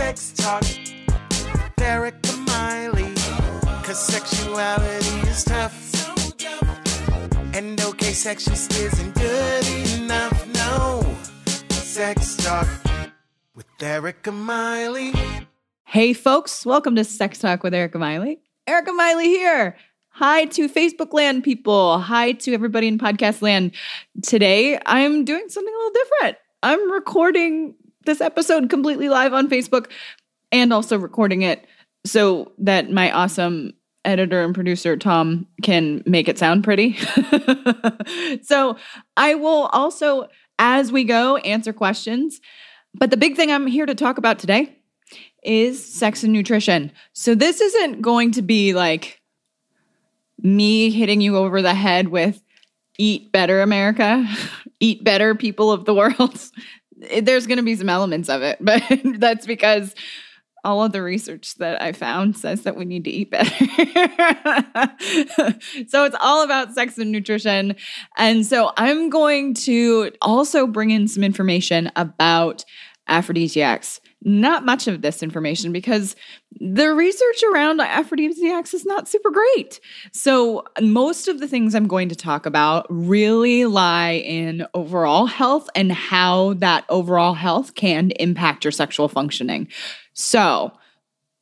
Sex Talk with Erika Miley. Cause sexuality is tough. And okay, sex just isn't good enough. No. Sex Talk with Erika Miley. Hey, folks, welcome to Sex Talk with Erika Miley. Erika Miley here. Hi to Facebook land people. Hi to everybody in podcast land. Today, I'm doing something a little different. I'm recording this episode completely live on Facebook and also recording it so that my awesome editor and producer Tom can make it sound pretty. so I will also, as we go, answer questions. But the big thing I'm here to talk about today is sex and nutrition. So this isn't going to be like me hitting you over the head with eat better, America, eat better, people of the world. There's going to be some elements of it, but that's because all of the research that I found says that we need to eat better. so it's all about sex and nutrition. And so I'm going to also bring in some information about aphrodisiacs not much of this information because the research around aphrodisiacs is not super great. So, most of the things I'm going to talk about really lie in overall health and how that overall health can impact your sexual functioning. So,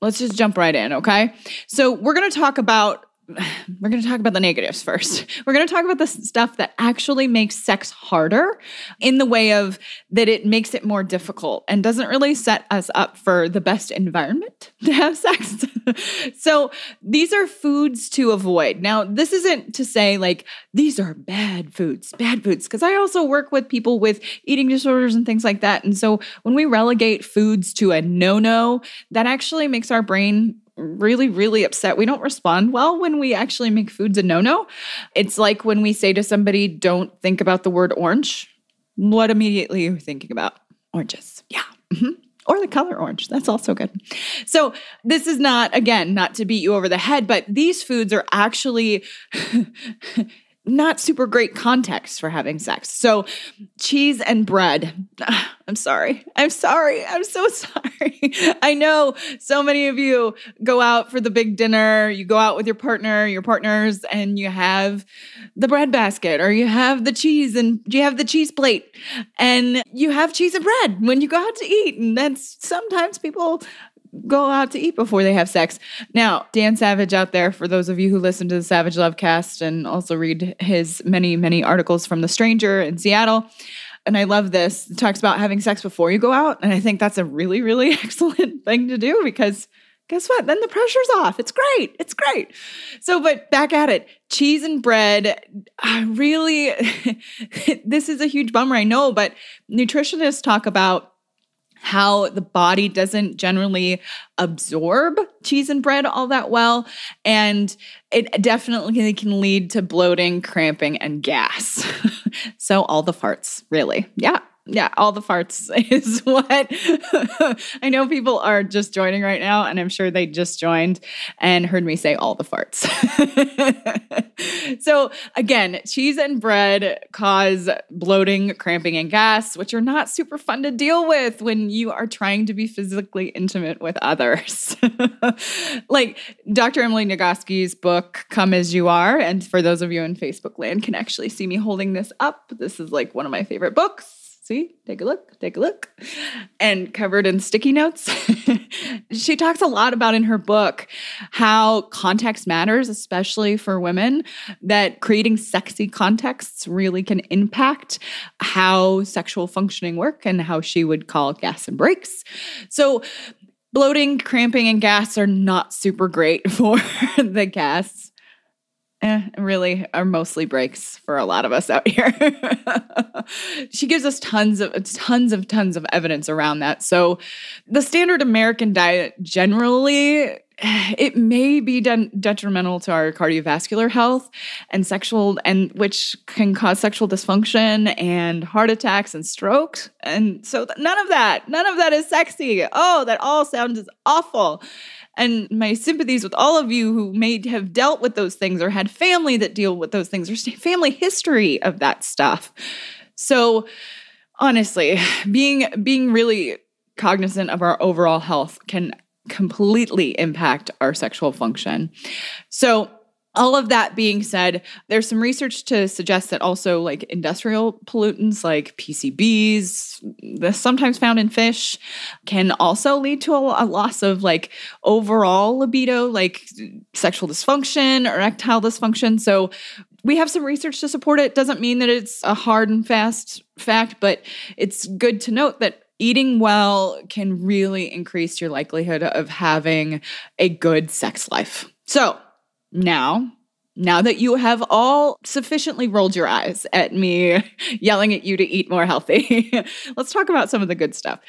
let's just jump right in, okay? So, we're going to talk about we're going to talk about the negatives first. We're going to talk about the stuff that actually makes sex harder in the way of that it makes it more difficult and doesn't really set us up for the best environment to have sex. so, these are foods to avoid. Now, this isn't to say like these are bad foods, bad foods, because I also work with people with eating disorders and things like that. And so, when we relegate foods to a no no, that actually makes our brain really, really upset. We don't respond well when we actually make foods a no no. It's like when we say to somebody, don't think about the word orange. What immediately are you thinking about? Oranges. Yeah. Mm-hmm. Or the color orange. That's also good. So, this is not, again, not to beat you over the head, but these foods are actually not super great context for having sex. So, cheese and bread. I'm sorry. I'm sorry. I'm so sorry. I know so many of you go out for the big dinner, you go out with your partner, your partners, and you have the bread basket or you have the cheese and you have the cheese plate and you have cheese and bread when you go out to eat. And that's sometimes people go out to eat before they have sex. Now, Dan Savage out there, for those of you who listen to the Savage Love cast and also read his many, many articles from The Stranger in Seattle. And I love this. It talks about having sex before you go out. And I think that's a really, really excellent thing to do because guess what? Then the pressure's off. It's great. It's great. So, but back at it cheese and bread, I really, this is a huge bummer, I know, but nutritionists talk about how the body doesn't generally absorb cheese and bread all that well. And it definitely can lead to bloating, cramping, and gas. so, all the farts, really. Yeah yeah, all the farts is what I know people are just joining right now, and I'm sure they just joined and heard me say all the farts. so, again, cheese and bread cause bloating, cramping, and gas, which are not super fun to deal with when you are trying to be physically intimate with others. like Dr. Emily Nagoski's book, Come As You Are, and for those of you in Facebook land can actually see me holding this up. This is like one of my favorite books See, take a look, take a look. And covered in sticky notes. she talks a lot about in her book how context matters, especially for women, that creating sexy contexts really can impact how sexual functioning work and how she would call gas and brakes. So, bloating, cramping, and gas are not super great for the gas eh, really are mostly brakes for a lot of us out here. she gives us tons of tons of tons of evidence around that. So the standard American diet generally it may be de- detrimental to our cardiovascular health and sexual and which can cause sexual dysfunction and heart attacks and strokes and so th- none of that none of that is sexy oh that all sounds awful and my sympathies with all of you who may have dealt with those things or had family that deal with those things or family history of that stuff. So honestly, being being really cognizant of our overall health can completely impact our sexual function. So, all of that being said, there's some research to suggest that also like industrial pollutants like PCBs, sometimes found in fish, can also lead to a, a loss of like overall libido, like sexual dysfunction, erectile dysfunction. So we have some research to support it. Doesn't mean that it's a hard and fast fact, but it's good to note that eating well can really increase your likelihood of having a good sex life. So, now, now that you have all sufficiently rolled your eyes at me yelling at you to eat more healthy, let's talk about some of the good stuff.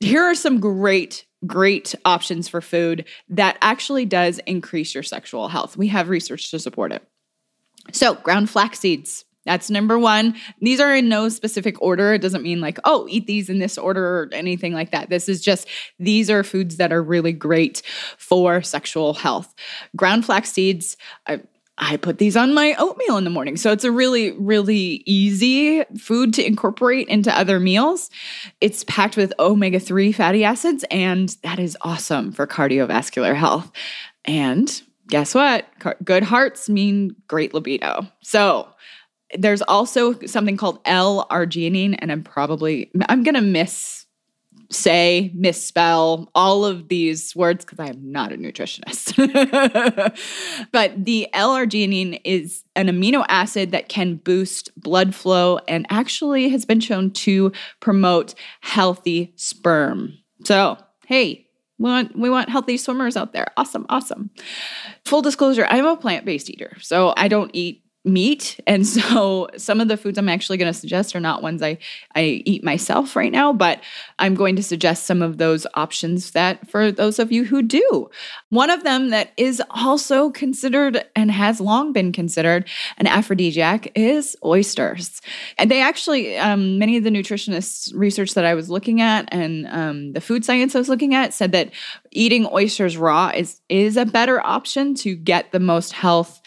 Here are some great great options for food that actually does increase your sexual health. We have research to support it. So, ground flax seeds. That's number one. These are in no specific order. It doesn't mean like, oh, eat these in this order or anything like that. This is just, these are foods that are really great for sexual health. Ground flax seeds, I, I put these on my oatmeal in the morning. So it's a really, really easy food to incorporate into other meals. It's packed with omega 3 fatty acids, and that is awesome for cardiovascular health. And guess what? Good hearts mean great libido. So there's also something called L-arginine, and I'm probably I'm gonna miss say, misspell all of these words because I am not a nutritionist. but the L-arginine is an amino acid that can boost blood flow and actually has been shown to promote healthy sperm. So, hey, we want we want healthy swimmers out there. Awesome, awesome. Full disclosure, I'm a plant-based eater. So I don't eat meat. And so some of the foods i'm actually going to suggest are not ones i i eat myself right now but i'm going to suggest some of those options that for those of you who do. One of them that is also considered and has long been considered an aphrodisiac is oysters. And they actually um, many of the nutritionists research that i was looking at and um, the food science i was looking at said that eating oysters raw is is a better option to get the most health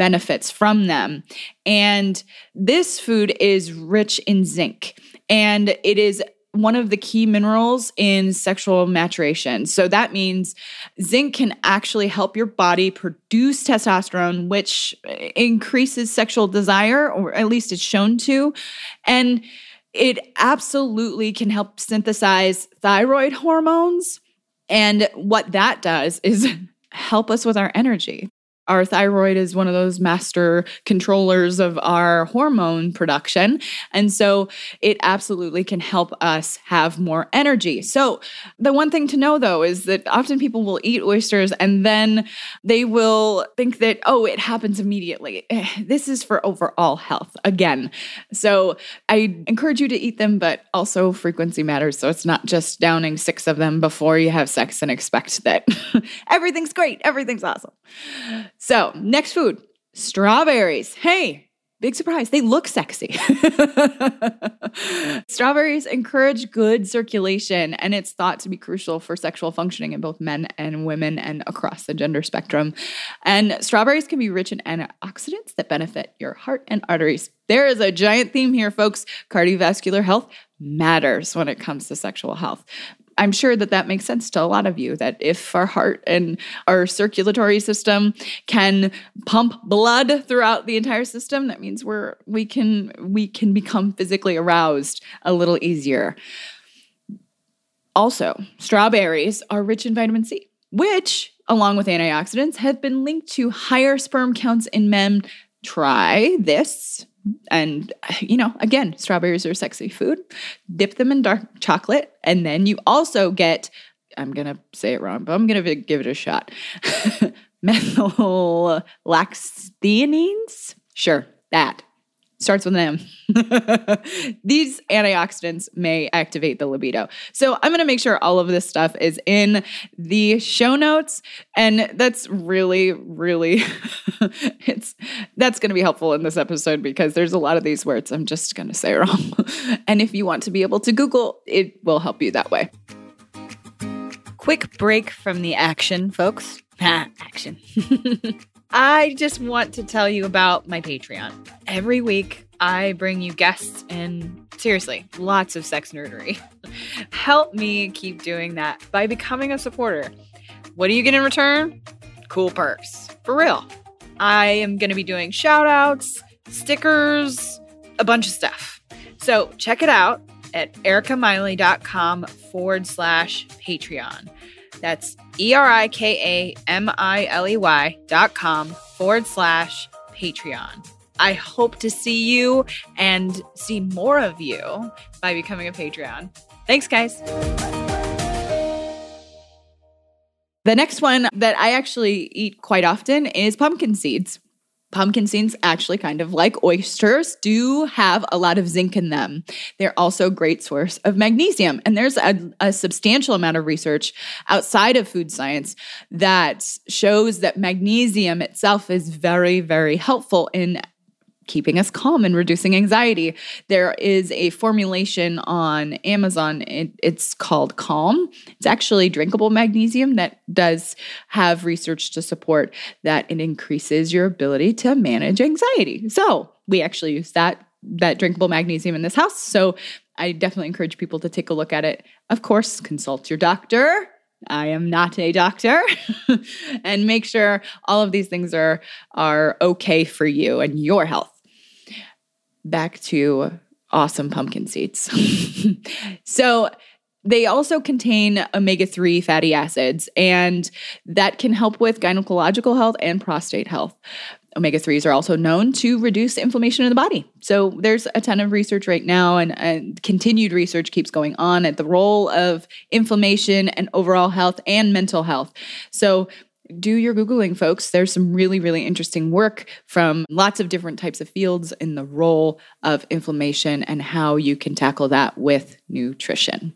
benefits from them. And this food is rich in zinc and it is one of the key minerals in sexual maturation. So that means zinc can actually help your body produce testosterone, which increases sexual desire, or at least it's shown to. And it absolutely can help synthesize thyroid hormones. And what that does is help us with our energy our thyroid is one of those master controllers of our hormone production. And so it absolutely can help us have more energy. So, the one thing to know though is that often people will eat oysters and then they will think that, oh, it happens immediately. This is for overall health again. So, I encourage you to eat them, but also frequency matters. So, it's not just downing six of them before you have sex and expect that everything's great, everything's awesome. So, next food strawberries. Hey, big surprise, they look sexy. strawberries encourage good circulation, and it's thought to be crucial for sexual functioning in both men and women and across the gender spectrum. And strawberries can be rich in antioxidants that benefit your heart and arteries. There is a giant theme here, folks. Cardiovascular health matters when it comes to sexual health. I'm sure that that makes sense to a lot of you that if our heart and our circulatory system can pump blood throughout the entire system, that means we're we can we can become physically aroused a little easier. Also, strawberries are rich in vitamin C, which along with antioxidants have been linked to higher sperm counts in men. Try this and you know again strawberries are sexy food. Dip them in dark chocolate and then you also get i'm gonna say it wrong but i'm gonna give it a shot. Methyl lacthoenines sure that starts with them. These antioxidants may activate the libido. So I'm going to make sure all of this stuff is in the show notes and that's really really it's that's going to be helpful in this episode because there's a lot of these words I'm just going to say wrong. and if you want to be able to google, it will help you that way. Quick break from the action, folks. action. I just want to tell you about my Patreon. Every week, I bring you guests and seriously, lots of sex nerdery. Help me keep doing that by becoming a supporter. What do you get in return? Cool perks. For real. I am going to be doing shout outs, stickers, a bunch of stuff. So check it out at erikamiley.com forward slash Patreon. That's E R I K A M I L E Y dot com forward slash Patreon. I hope to see you and see more of you by becoming a Patreon. Thanks, guys. The next one that I actually eat quite often is pumpkin seeds. Pumpkin seeds, actually, kind of like oysters, do have a lot of zinc in them. They're also a great source of magnesium. And there's a, a, substantial amount of research outside of food science that shows that magnesium itself is very, very helpful in keeping us calm and reducing anxiety. There is a formulation on Amazon. It, it's called Calm. It's actually drinkable magnesium that does have research to support that it increases your ability to manage anxiety. So we actually use that that drinkable magnesium in this house. So I definitely encourage people to take a look at it. Of course, consult your doctor. I am not a doctor and make sure all of these things are are okay for you and your health back to awesome pumpkin seeds. so, they also contain omega 3 fatty acids, and that can help with gynecological health and prostate health. Omega 3s are also known to reduce inflammation in the body. So, there's a ton of research right now, and, and continued research keeps going on at the role of inflammation and overall health and mental health. So, do your Googling, folks. There's some really, really interesting work from lots of different types of fields in the role of inflammation and how you can tackle that with nutrition.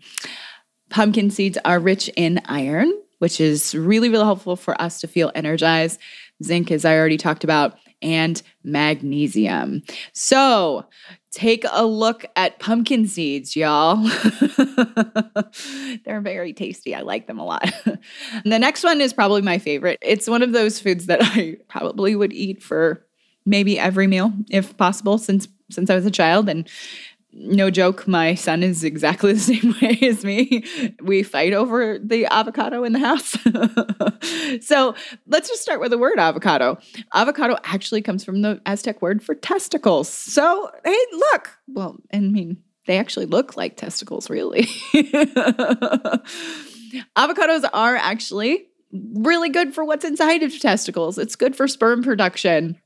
Pumpkin seeds are rich in iron, which is really, really helpful for us to feel energized. Zinc, as I already talked about, and magnesium. So, take a look at pumpkin seeds, y'all. They're very tasty. I like them a lot. the next one is probably my favorite. It's one of those foods that I probably would eat for maybe every meal if possible since since I was a child and no joke, my son is exactly the same way as me. We fight over the avocado in the house. so let's just start with the word avocado. Avocado actually comes from the Aztec word for testicles. So, hey, look. Well, I mean, they actually look like testicles, really. Avocados are actually really good for what's inside of testicles. It's good for sperm production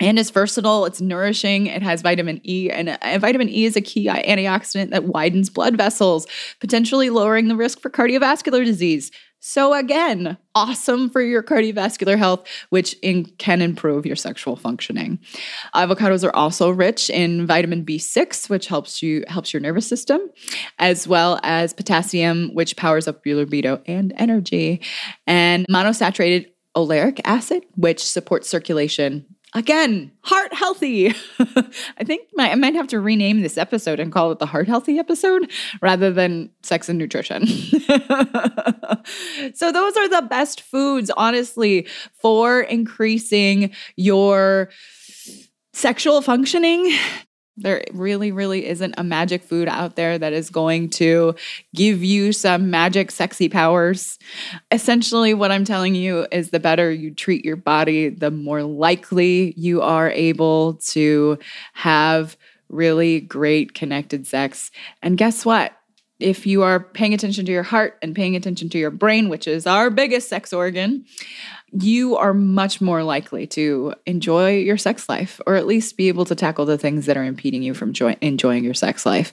and it's versatile, it's nourishing, it has vitamin E, and uh, vitamin E is a key antioxidant that widens blood vessels, potentially lowering the risk for cardiovascular disease. So, again, awesome for your cardiovascular health, which in, can improve your sexual functioning. Avocados are also rich in vitamin B6, which helps you helps your nervous system, as well as potassium, which powers up your libido and energy, and monosaturated oleic acid, which supports circulation Again, heart healthy. I think my, I might have to rename this episode and call it the heart healthy episode rather than sex and nutrition. so, those are the best foods, honestly, for increasing your sexual functioning there really, really isn't a magic food out there that is going to give you some magic, sexy powers. Essentially, what I'm telling you is the better you treat your body, the more likely you are able to have really great connected sex. And guess what? If you are paying attention to your heart and paying attention to your brain, which is our biggest sex organ, you are much more likely to enjoy your sex life or at least be able to tackle the things that are impeding you from joy- enjoying your sex life.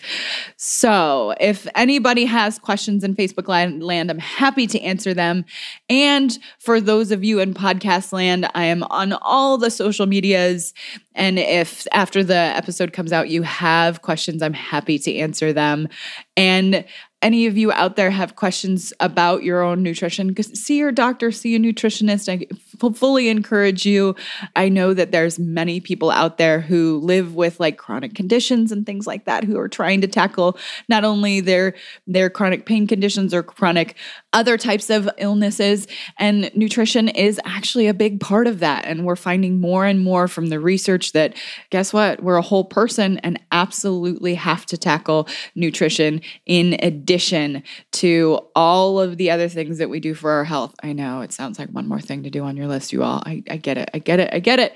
So, if anybody has questions in Facebook land, I'm happy to answer them. And for those of you in podcast land, I am on all the social medias. And if after the episode comes out, you have questions, I'm happy to answer them. And any of you out there have questions about your own nutrition, see your doctor, see a nutritionist. I fully encourage you. I know that there's many people out there who live with like chronic conditions and things like that who are trying to tackle not only their their chronic pain conditions or chronic other types of illnesses and nutrition is actually a big part of that and we're finding more and more from the research that guess what we're a whole person and absolutely have to tackle nutrition in addition to all of the other things that we do for our health. I know it sounds like one more thing to do on your list you all. I, I get it i get it i get it.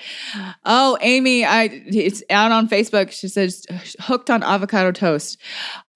Oh amy i it's out on facebook. She says hooked on avocado toast.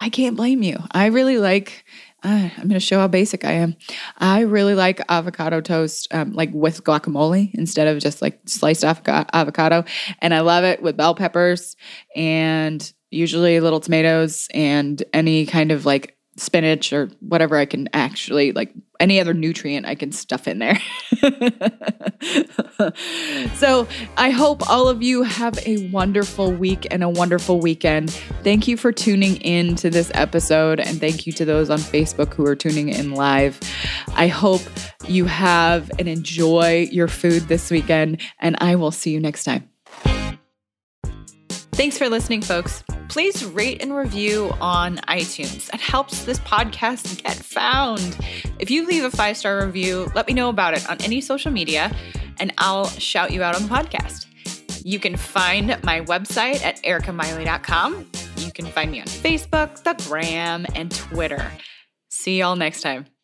I can't blame you. I really like uh, I'm going to show how basic I am. I really like avocado toast, um, like with guacamole instead of just like sliced avocado. And I love it with bell peppers and usually little tomatoes and any kind of like spinach or whatever I can actually like any other nutrient I can stuff in there. so I hope all of you have a wonderful week and a wonderful weekend. Thank you for tuning in to this episode and thank you to those on Facebook who are tuning in live. I hope you have and enjoy your food this weekend and I will see you next time. Thanks for listening, folks. Please rate and review on iTunes. It helps this podcast get found. If you leave a five star review, let me know about it on any social media, and I'll shout you out on the podcast. You can find my website at erikamiley.com. You can find me on Facebook, the Gram, and Twitter. See y'all next time.